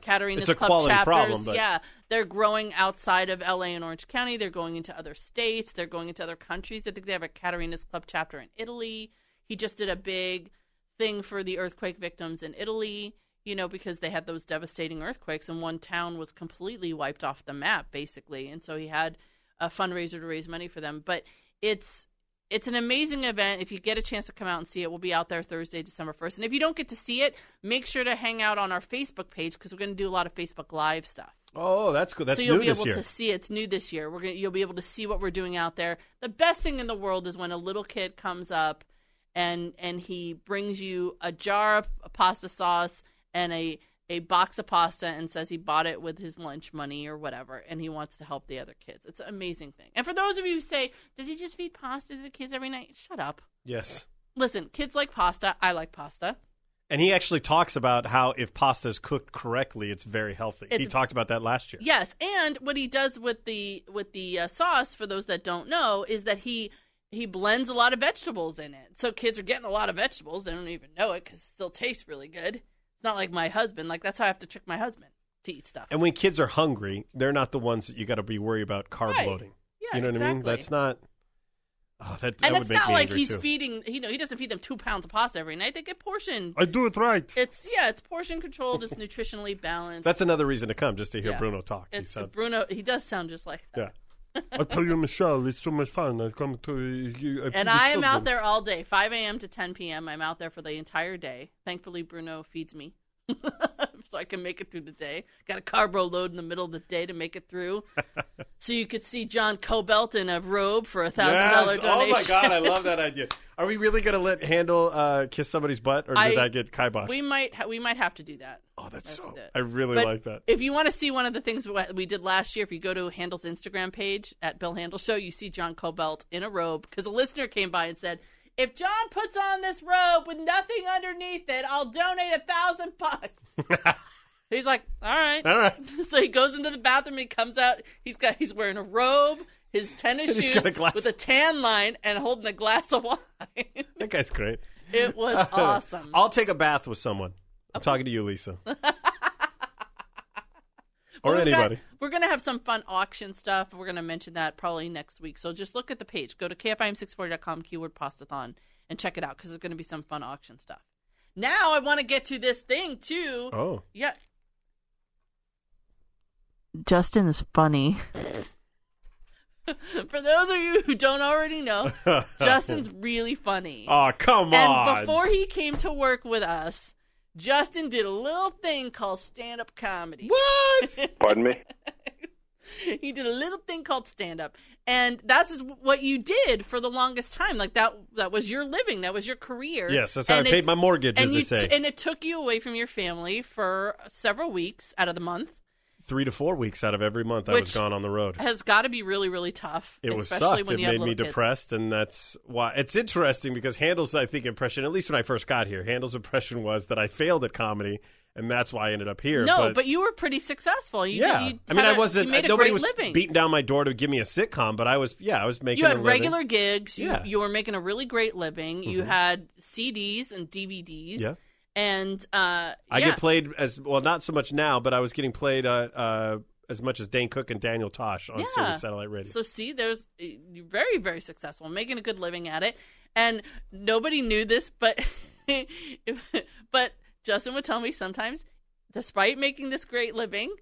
a Club quality chapters, problem, but- yeah, they're growing outside of LA and Orange County. They're going into other states. They're going into other countries. I think they have a Caterina's Club chapter in Italy. He just did a big thing for the earthquake victims in Italy. You know, because they had those devastating earthquakes, and one town was completely wiped off the map, basically. And so he had a fundraiser to raise money for them. But it's it's an amazing event. If you get a chance to come out and see it, we'll be out there Thursday, December 1st. And if you don't get to see it, make sure to hang out on our Facebook page because we're going to do a lot of Facebook Live stuff. Oh, that's good. That's so you'll be able year. to see it's new this year. We're to, you'll be able to see what we're doing out there. The best thing in the world is when a little kid comes up and and he brings you a jar of pasta sauce and a a box of pasta and says he bought it with his lunch money or whatever and he wants to help the other kids. It's an amazing thing. And for those of you who say, "Does he just feed pasta to the kids every night?" Shut up. yes. Listen, kids like pasta. I like pasta. And he actually talks about how if pasta is cooked correctly, it's very healthy. he talked about that last year. Yes, and what he does with the with the uh, sauce, for those that don't know, is that he he blends a lot of vegetables in it. So kids are getting a lot of vegetables. They don't even know it because it still tastes really good. It's not like my husband. Like that's how I have to trick my husband to eat stuff. And when kids are hungry, they're not the ones that you got to be worried about carb Right. loading. Yeah, you know what I mean? exactly. That's not. Oh, that, that and would it's make not me like angry, he's too. feeding. You know, he doesn't feed them two pounds of pasta every night. They get portioned. I do it right. It's yeah, it's portion controlled. It's nutritionally balanced. That's another reason to come, just to hear Yeah. Bruno talk. He it's sounds- Bruno. He does sound just like that. yeah. I tell you, Michelle, it's so much fun. I come to you. I And I am out there all day, 5 a.m. to 10 p.m. I'm out there for the entire day. Thankfully, Bruno feeds me. so I can make it through the day. Got a carbo load in the middle of the day to make it through. so you could see John Kobylt in a robe for a thousand dollar donation. Oh my god, I love that idea. Are we really going to let Handel uh, kiss somebody's butt, or did I- that get kibosh? we might ha- we might have to do that. oh, that's so. I really But like that. If you want to see one of the things we- we did last year, if you go to Handel's Instagram page at Bill Handel Show, you see John Kobylt in a robe because a listener came by and said, "If John puts on this robe with nothing underneath it, I'll donate a thousand bucks." He's like, "All right." All right. So he goes into the bathroom. He comes out. He's got he's wearing a robe, his tennis shoes a with a tan line, and holding a glass of wine. That guy's great. it was awesome. I'll take a bath with someone. I'm talking to you, Lisa. Or We've got- anybody. we're going to have some fun auction stuff. We're going to mention that probably next week. So just look at the page. Go to kfiam640.com, keyword pastathon, and check it out because there's going to be some fun auction stuff. Now I want to get to this thing, too. Oh. Yeah. Justin is funny. For those of you who don't already know, Justin's really funny. Oh, come on. And before he came to work with us, Justin did a little thing called stand up comedy. What? Pardon me? he did a little thing called stand up and that's what you did for the longest time like that that was your living that was your career Yes, that's how And I paid it- my mortgage, and as you they say. and it took you away from your family for several weeks out of the month Three to four weeks out of every month I was gone on the road. has got to be really really tough It was sucked. when It made me kids. depressed, and that's why it's interesting because Handel's, I think, impression, at least when I first got here, Handel's impression was that I failed at comedy, and that's why I ended up here. no but, you were pretty successful you yeah, did, you I mean, I wasn't. made a nobody great was living beating down my door to give me a sitcom, but I was. Yeah, I was making. you a had regular gigs. You, Yeah. you were making a really great living. You mm-hmm. had CDs and DVDs. Yeah. And uh, I yeah. get played as well, not so much now, but I was getting played uh, uh, as much as Dane Cook and Daniel Tosh on Yeah. Sirius Satellite Radio. So see, there's you're very very successful, making a good living at it, and nobody knew this, but but Justin would tell me sometimes, despite making this great living,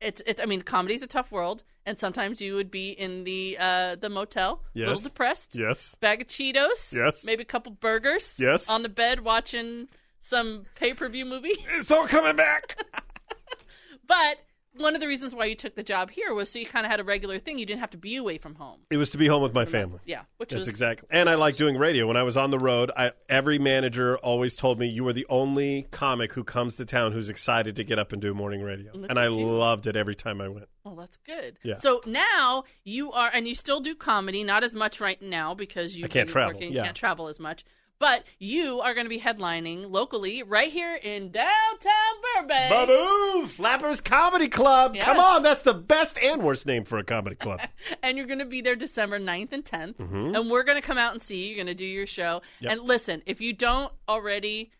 it's it. I mean, comedy's a tough world, and sometimes you would be in the uh the motel, a little depressed, yes. bag of Cheetos, Yes. maybe a couple burgers, Yes. on the bed watching some pay per view movie. It's all coming back. but one of the reasons why you took the job here was so you kind of had a regular thing. You didn't have to be away from home. it was to be home with my family. Yeah, which That's was exactly. And I like doing radio. When I was on the road, I, every manager always told me you were the only comic who comes to town who's excited to get up and do morning radio. Look and I you. loved it every time I went. Well, that's good. Yeah. So now you are, and you still do comedy, not as much right now because you I can't travel, Working, yeah. can't travel as much. But you are going to be headlining locally right here in downtown Burbank. Baboo! Flappers Comedy Club. Come on, that's the best and worst name for a comedy club. and you're going to be there December 9th and 10th. Mm-hmm. And we're going to come out and see you. You're going to do your show. And listen, if you don't already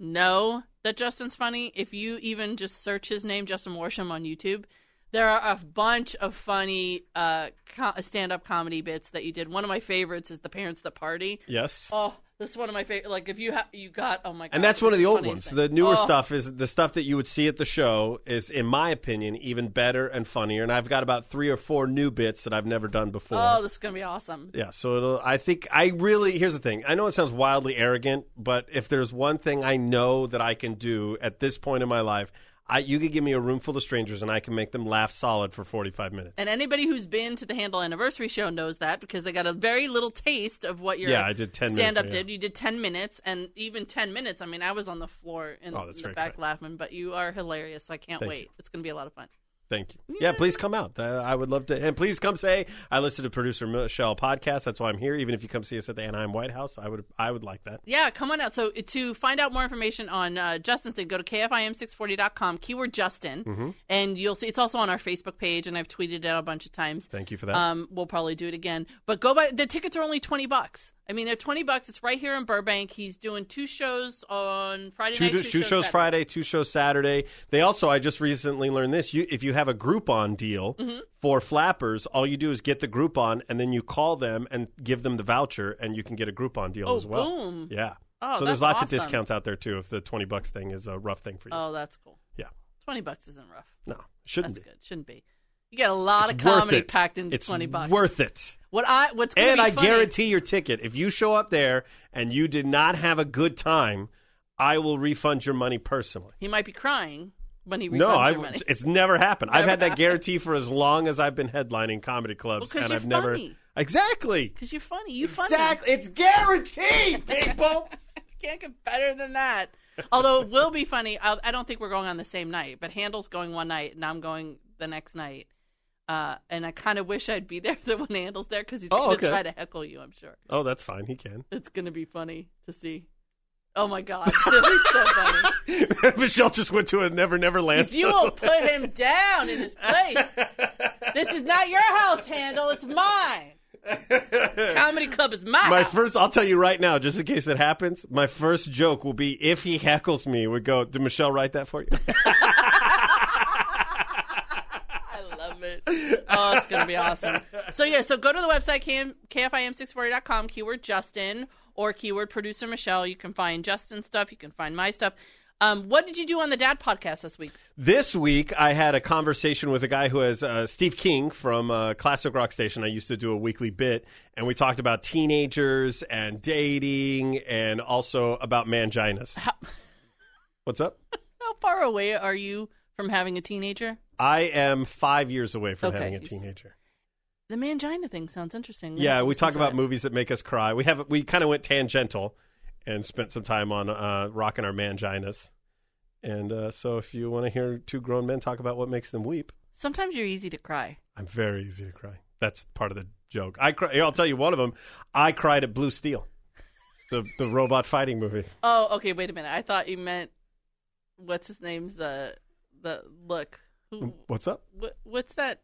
know that Justin's funny, if you even just search his name, Justin Worsham, on YouTube, there are a bunch of funny uh, co- stand-up comedy bits that you did. One of my favorites is the parents that party. yes. Oh, this is one of my favorite. Like if you have, you got. Oh my god! And that's one of the old ones. thing. The newer Oh. stuff is the stuff that you would see at the show is, in my opinion, even better and funnier. And I've got about three or four new bits that I've never done before. Oh, this is gonna be awesome. Yeah, so it'll, I think I really here's the thing. I know it sounds wildly arrogant, but if there's one thing I know that I can do at this point in my life, I you could give me a room full of strangers and I can make them laugh solid for 45 minutes. And anybody who's been to the Handel Anniversary Show knows that because they got a very little taste of what your Yeah, I did 10 stand up yeah. did. You did 10 minutes, and even 10 minutes, I mean, I was on the floor in Oh, the back kind. laughing, but you are hilarious. so I can't Thank wait. you. It's going to be a lot of fun. Thank you. Yeah, please come out. Uh, I would love to. And please come say I listen to producer Michelle podcast. That's why I'm here. Even if you come see us at the Anaheim White House, I would I would like that. Yeah, come on out. So to find out more information on uh, Justin's thing, go to kfiam640.com, keyword Justin, Mm-hmm. and you'll see it's also on our Facebook page, and I've tweeted it out a bunch of times. Thank you for that. Um, we'll probably do it again. But go by the tickets are only twenty bucks. I mean, they're twenty bucks. It's right here in Burbank. He's doing two shows on Friday two, night, two, two, shows Saturday. Friday, two shows Saturday. They also, I just recently learned this. You, if you have a Groupon deal Mm-hmm. for flappers, all you do is get the Groupon, and then you call them and give them the voucher, and you can get a Groupon deal Oh, as well. boom. Yeah. Oh, so there's lots of discounts out there too. If the twenty bucks thing is a rough thing for you, Oh, that's cool. yeah, Twenty bucks isn't rough. no, shouldn't That's be. good. Shouldn't be. You get a lot It's of comedy packed into it's twenty bucks. Worth it. What I what's And be I funny- guarantee your ticket. If you show up there and you did not have a good time, I will refund your money personally. he might be crying when he refunds No, I, your money. it's never happened. I've Never had that guarantee for as long as I've been headlining comedy clubs, Well, and I've never exactly, Because you're funny. You funny. exactly. It's guaranteed, people. Can't get better than that. Although it will be funny. I, I don't think we're going on the same night, but Handel's going one night and I'm going the next night. Uh, and I kind of wish I'd be there the one Handel's there because he's Oh, going to okay. try to heckle you. I'm sure oh, that's fine. He can. it's going to be funny to see. Oh my god, it'll be so funny. Michelle just went to a Never Never land. You will put him down in his place. This is not your house, Handel. It's mine. Comedy club is my My house. first, I'll tell you right now, just in case it happens, my first joke will be if he heckles me, would go, did Michelle write that for you? I love it. Oh, it's going to be awesome. So, yeah, so go to the website, KM, KFIAM640.com, keyword Justin or keyword producer Michelle. You can find Justin's stuff. You can find my stuff. Um, what did you do on the Dad podcast this week? This week, I had a conversation with a guy who has uh, Steve King from uh, Classic Rock Station. I used to do a weekly bit, and we talked about teenagers and dating, and also about manginas. What's up? How far away are you from having a teenager? I am five years away from Okay. having a teenager. The mangina thing sounds interesting. Yeah, we talk about movies that make us cry. We have we kind of went tangential and spent some time on uh, rocking our manginas. And uh, so, if you want to hear two grown men talk about what makes them weep, Sometimes you're easy to cry. I'm very easy to cry. That's part of the joke. I cry. I'll tell you one of them. I cried at Blue Steel, the the robot fighting movie. Oh, okay. Wait a minute. I thought you meant what's his name's the the look. What's up? what, what's that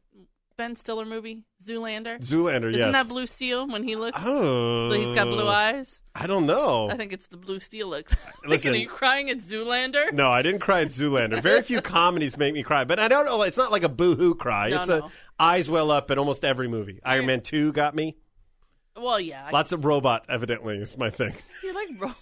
Ben Stiller movie? Zoolander. Zoolander. Isn't yes. that Blue Steel when he looks? Oh, He's got blue oh. eyes. I don't know. I think it's the Blue Steel look. Listen. Are you crying at Zoolander? No, I didn't cry at Zoolander. Very few comedies make me cry, but I don't know. It's not like a boo-hoo cry. No, it's no. a eyes well up at almost every movie. Iron Man Two got me. Well, yeah. I- Lots of robot, evidently, is my thing. you like ro-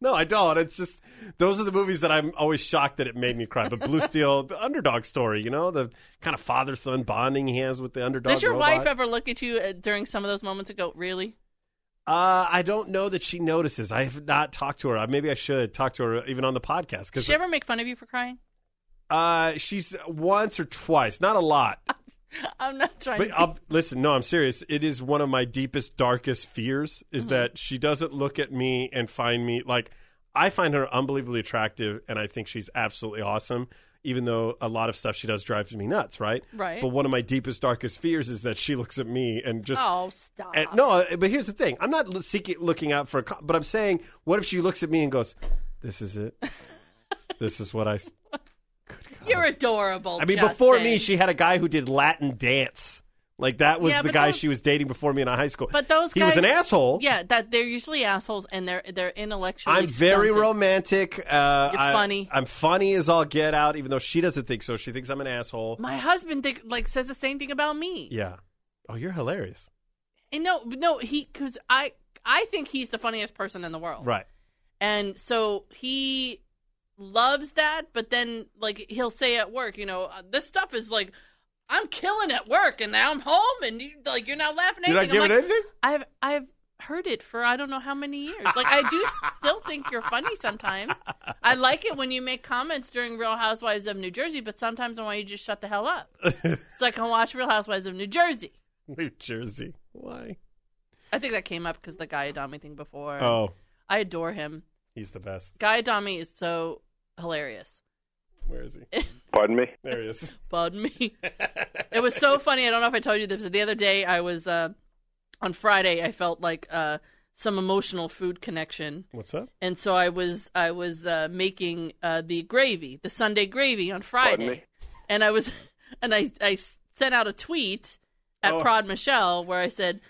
No, I don't. It's just those are the movies that I'm always shocked that it made me cry. But Blue Steel, the underdog story, you know, the kind of father-son bonding he has with the underdog. Does your robot. wife ever look at you uh, during some of those moments and go, "Really?" Uh, I don't know that she notices. I have not talked to her. Maybe I should talk to her even on the podcast Does because she ever make fun of you for crying? uh, she's once or twice, not a lot. I'm not trying. But to I'll, listen, no, I'm serious. It is one of my deepest, darkest fears is Mm-hmm. that she doesn't look at me and find me like I find her unbelievably attractive, and I think she's absolutely awesome. even though a lot of stuff she does drives me nuts, right? Right. But one of my deepest, darkest fears is that she looks at me and just. Oh, stop. and, no, but here's the thing. I'm not seeking, looking out for a. But I'm saying, what if she looks at me and goes, "This is it. this is what I." You're adorable. I mean, before me, she had a guy who did Latin dance. Like that was Yeah, the guy those- she was dating before me in high school. But those he guys, was an asshole. Yeah, that they're usually assholes, and they're they're intellectually. I'm very stunted. romantic. Uh, You're I- funny. I'm funny as all get out, even though she doesn't think so. She thinks I'm an asshole. My husband think, like says the same thing about me. Yeah. Oh, you're hilarious. And no, no, he because I I think he's the funniest person in the world. Right. And so he loves that, but then like he'll say at work, you know, "Uh, this stuff is like I'm killing at work, and now I'm home, and you, like you're not laughing at You're not anything. Giving like, anything? I've I've heard it for I don't know how many years. Like I do still think you're funny sometimes. I like it when you make comments during Real Housewives of New Jersey, but sometimes I want you to just shut the hell up. so I can watch Real Housewives of New Jersey. New Jersey. Why? I think that came up because the Guy Adami thing before. Oh, I adore him. he's the best. Guy Adami is so hilarious. Where is he? Pardon me? There he is. Pardon me. it was so funny. I don't know if I told you this, but the other day I was uh, on Friday. I felt like uh, some emotional food connection, What's up? and so I was I was uh, making uh, the gravy, the Sunday gravy on Friday, me? and I was and I I sent out a tweet at Oh. Prod Michelle where I said.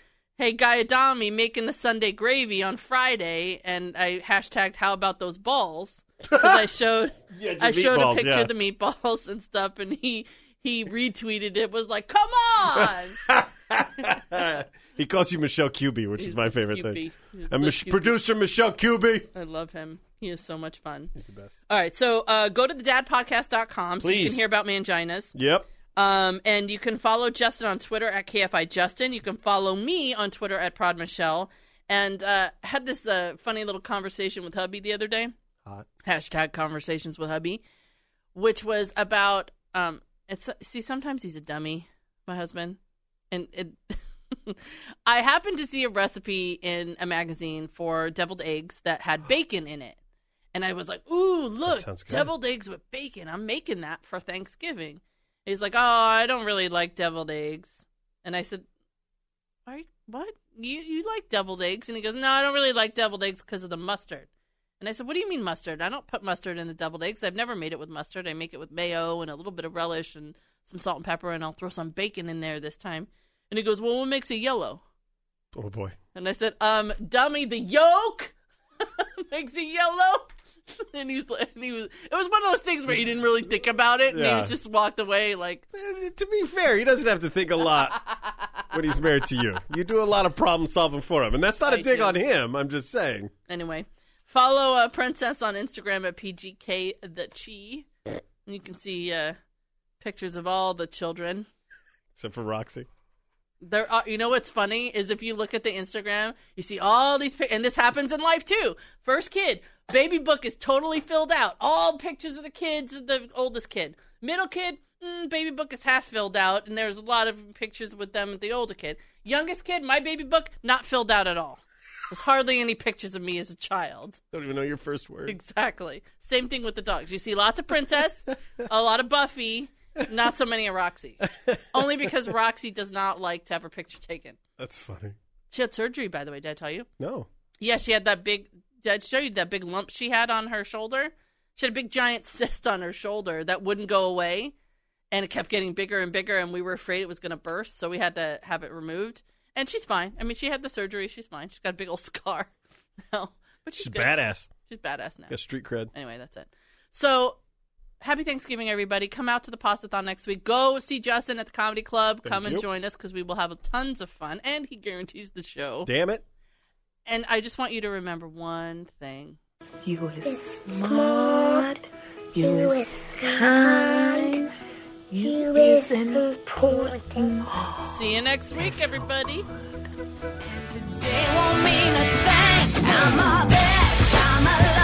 Hey, Guy Adami making the Sunday gravy on Friday, and I hashtagged how about those balls because I showed Yeah, I showed a picture yeah. of the meatballs and stuff, and he he retweeted it. Was like, "Come on!" he calls you Michelle Cuby, which is my favorite Cupid. thing. He's And Mich- producer Michelle Cuby. I love him. He is so much fun. He's the best. All right, so uh, go to the dadpodcast.com so you can hear about manginas. Yep. Um, and you can follow Justin on Twitter at KFI Justin. You can follow me on Twitter at Prod Michelle. And uh, had this uh, funny little conversation with hubby the other day. Hot. Hashtag conversations with hubby, which was about um, it's see sometimes he's a dummy, my husband, and it. I happened to see a recipe in a magazine for deviled eggs that had bacon in it. And I was like, ooh, look, deviled eggs with bacon. I'm making that for Thanksgiving. He's like, oh, I don't really like deviled eggs. And I said, Are you, what? You, you like deviled eggs? And he goes, no, I don't really like deviled eggs because of the mustard. And I said, what do you mean mustard? I don't put mustard in the deviled eggs. I've never made it with mustard. I make it with mayo and a little bit of relish and some salt and pepper, and I'll throw some bacon in there this time. And he goes, well, what makes it yellow? Oh boy. And I said, um, dummy, the yolk makes it yellow. and he was, and he was, it was one of those things where he didn't really think about it, and he was just walked away like, Eh, To be fair, he doesn't have to think a lot when he's married to you. You do a lot of problem solving for him, and that's not a dig do. on him. I'm just saying. Anyway, follow uh, Princess on Instagram at PGK the Chi. And you can see uh, pictures of all the children. Except for Roxy. There are, you know what's funny is if you look at the Instagram, you see all these pic- and this happens in life too. First kid, baby book is totally filled out. All pictures of the kids, the oldest kid. Middle kid, mm, baby book is half filled out, and there's a lot of pictures with them the older kid. Youngest kid, my baby book not filled out at all. There's hardly any pictures of me as a child. Don't even know your first word. Exactly. Same thing with the dogs. You see lots of Princess, a lot of Buffy, not so many of Roxy. Only because Roxy does not like to have her picture taken. That's funny. She had surgery, by the way. Did I tell you? No. Yeah, she had that big. Did I show you that big lump she had on her shoulder? She had a big giant cyst on her shoulder that wouldn't go away, and it kept getting bigger and bigger, and we were afraid it was going to burst, so we had to have it removed. And she's fine. I mean, she had the surgery. She's fine. She's got a big old scar. No, but she's, She's good. badass. She's badass now. Got street cred. Anyway, that's it. So, happy Thanksgiving, everybody. Come out to the Pastathon next week. Go see Justin at the Comedy Club. Come and join us because we will have tons of fun, and he guarantees the show. Damn it. And I just want you to remember one thing. You is smart. You is kind. You is important. See you next week, everybody. Today won't mean a thing. I'm a bitch. I'm a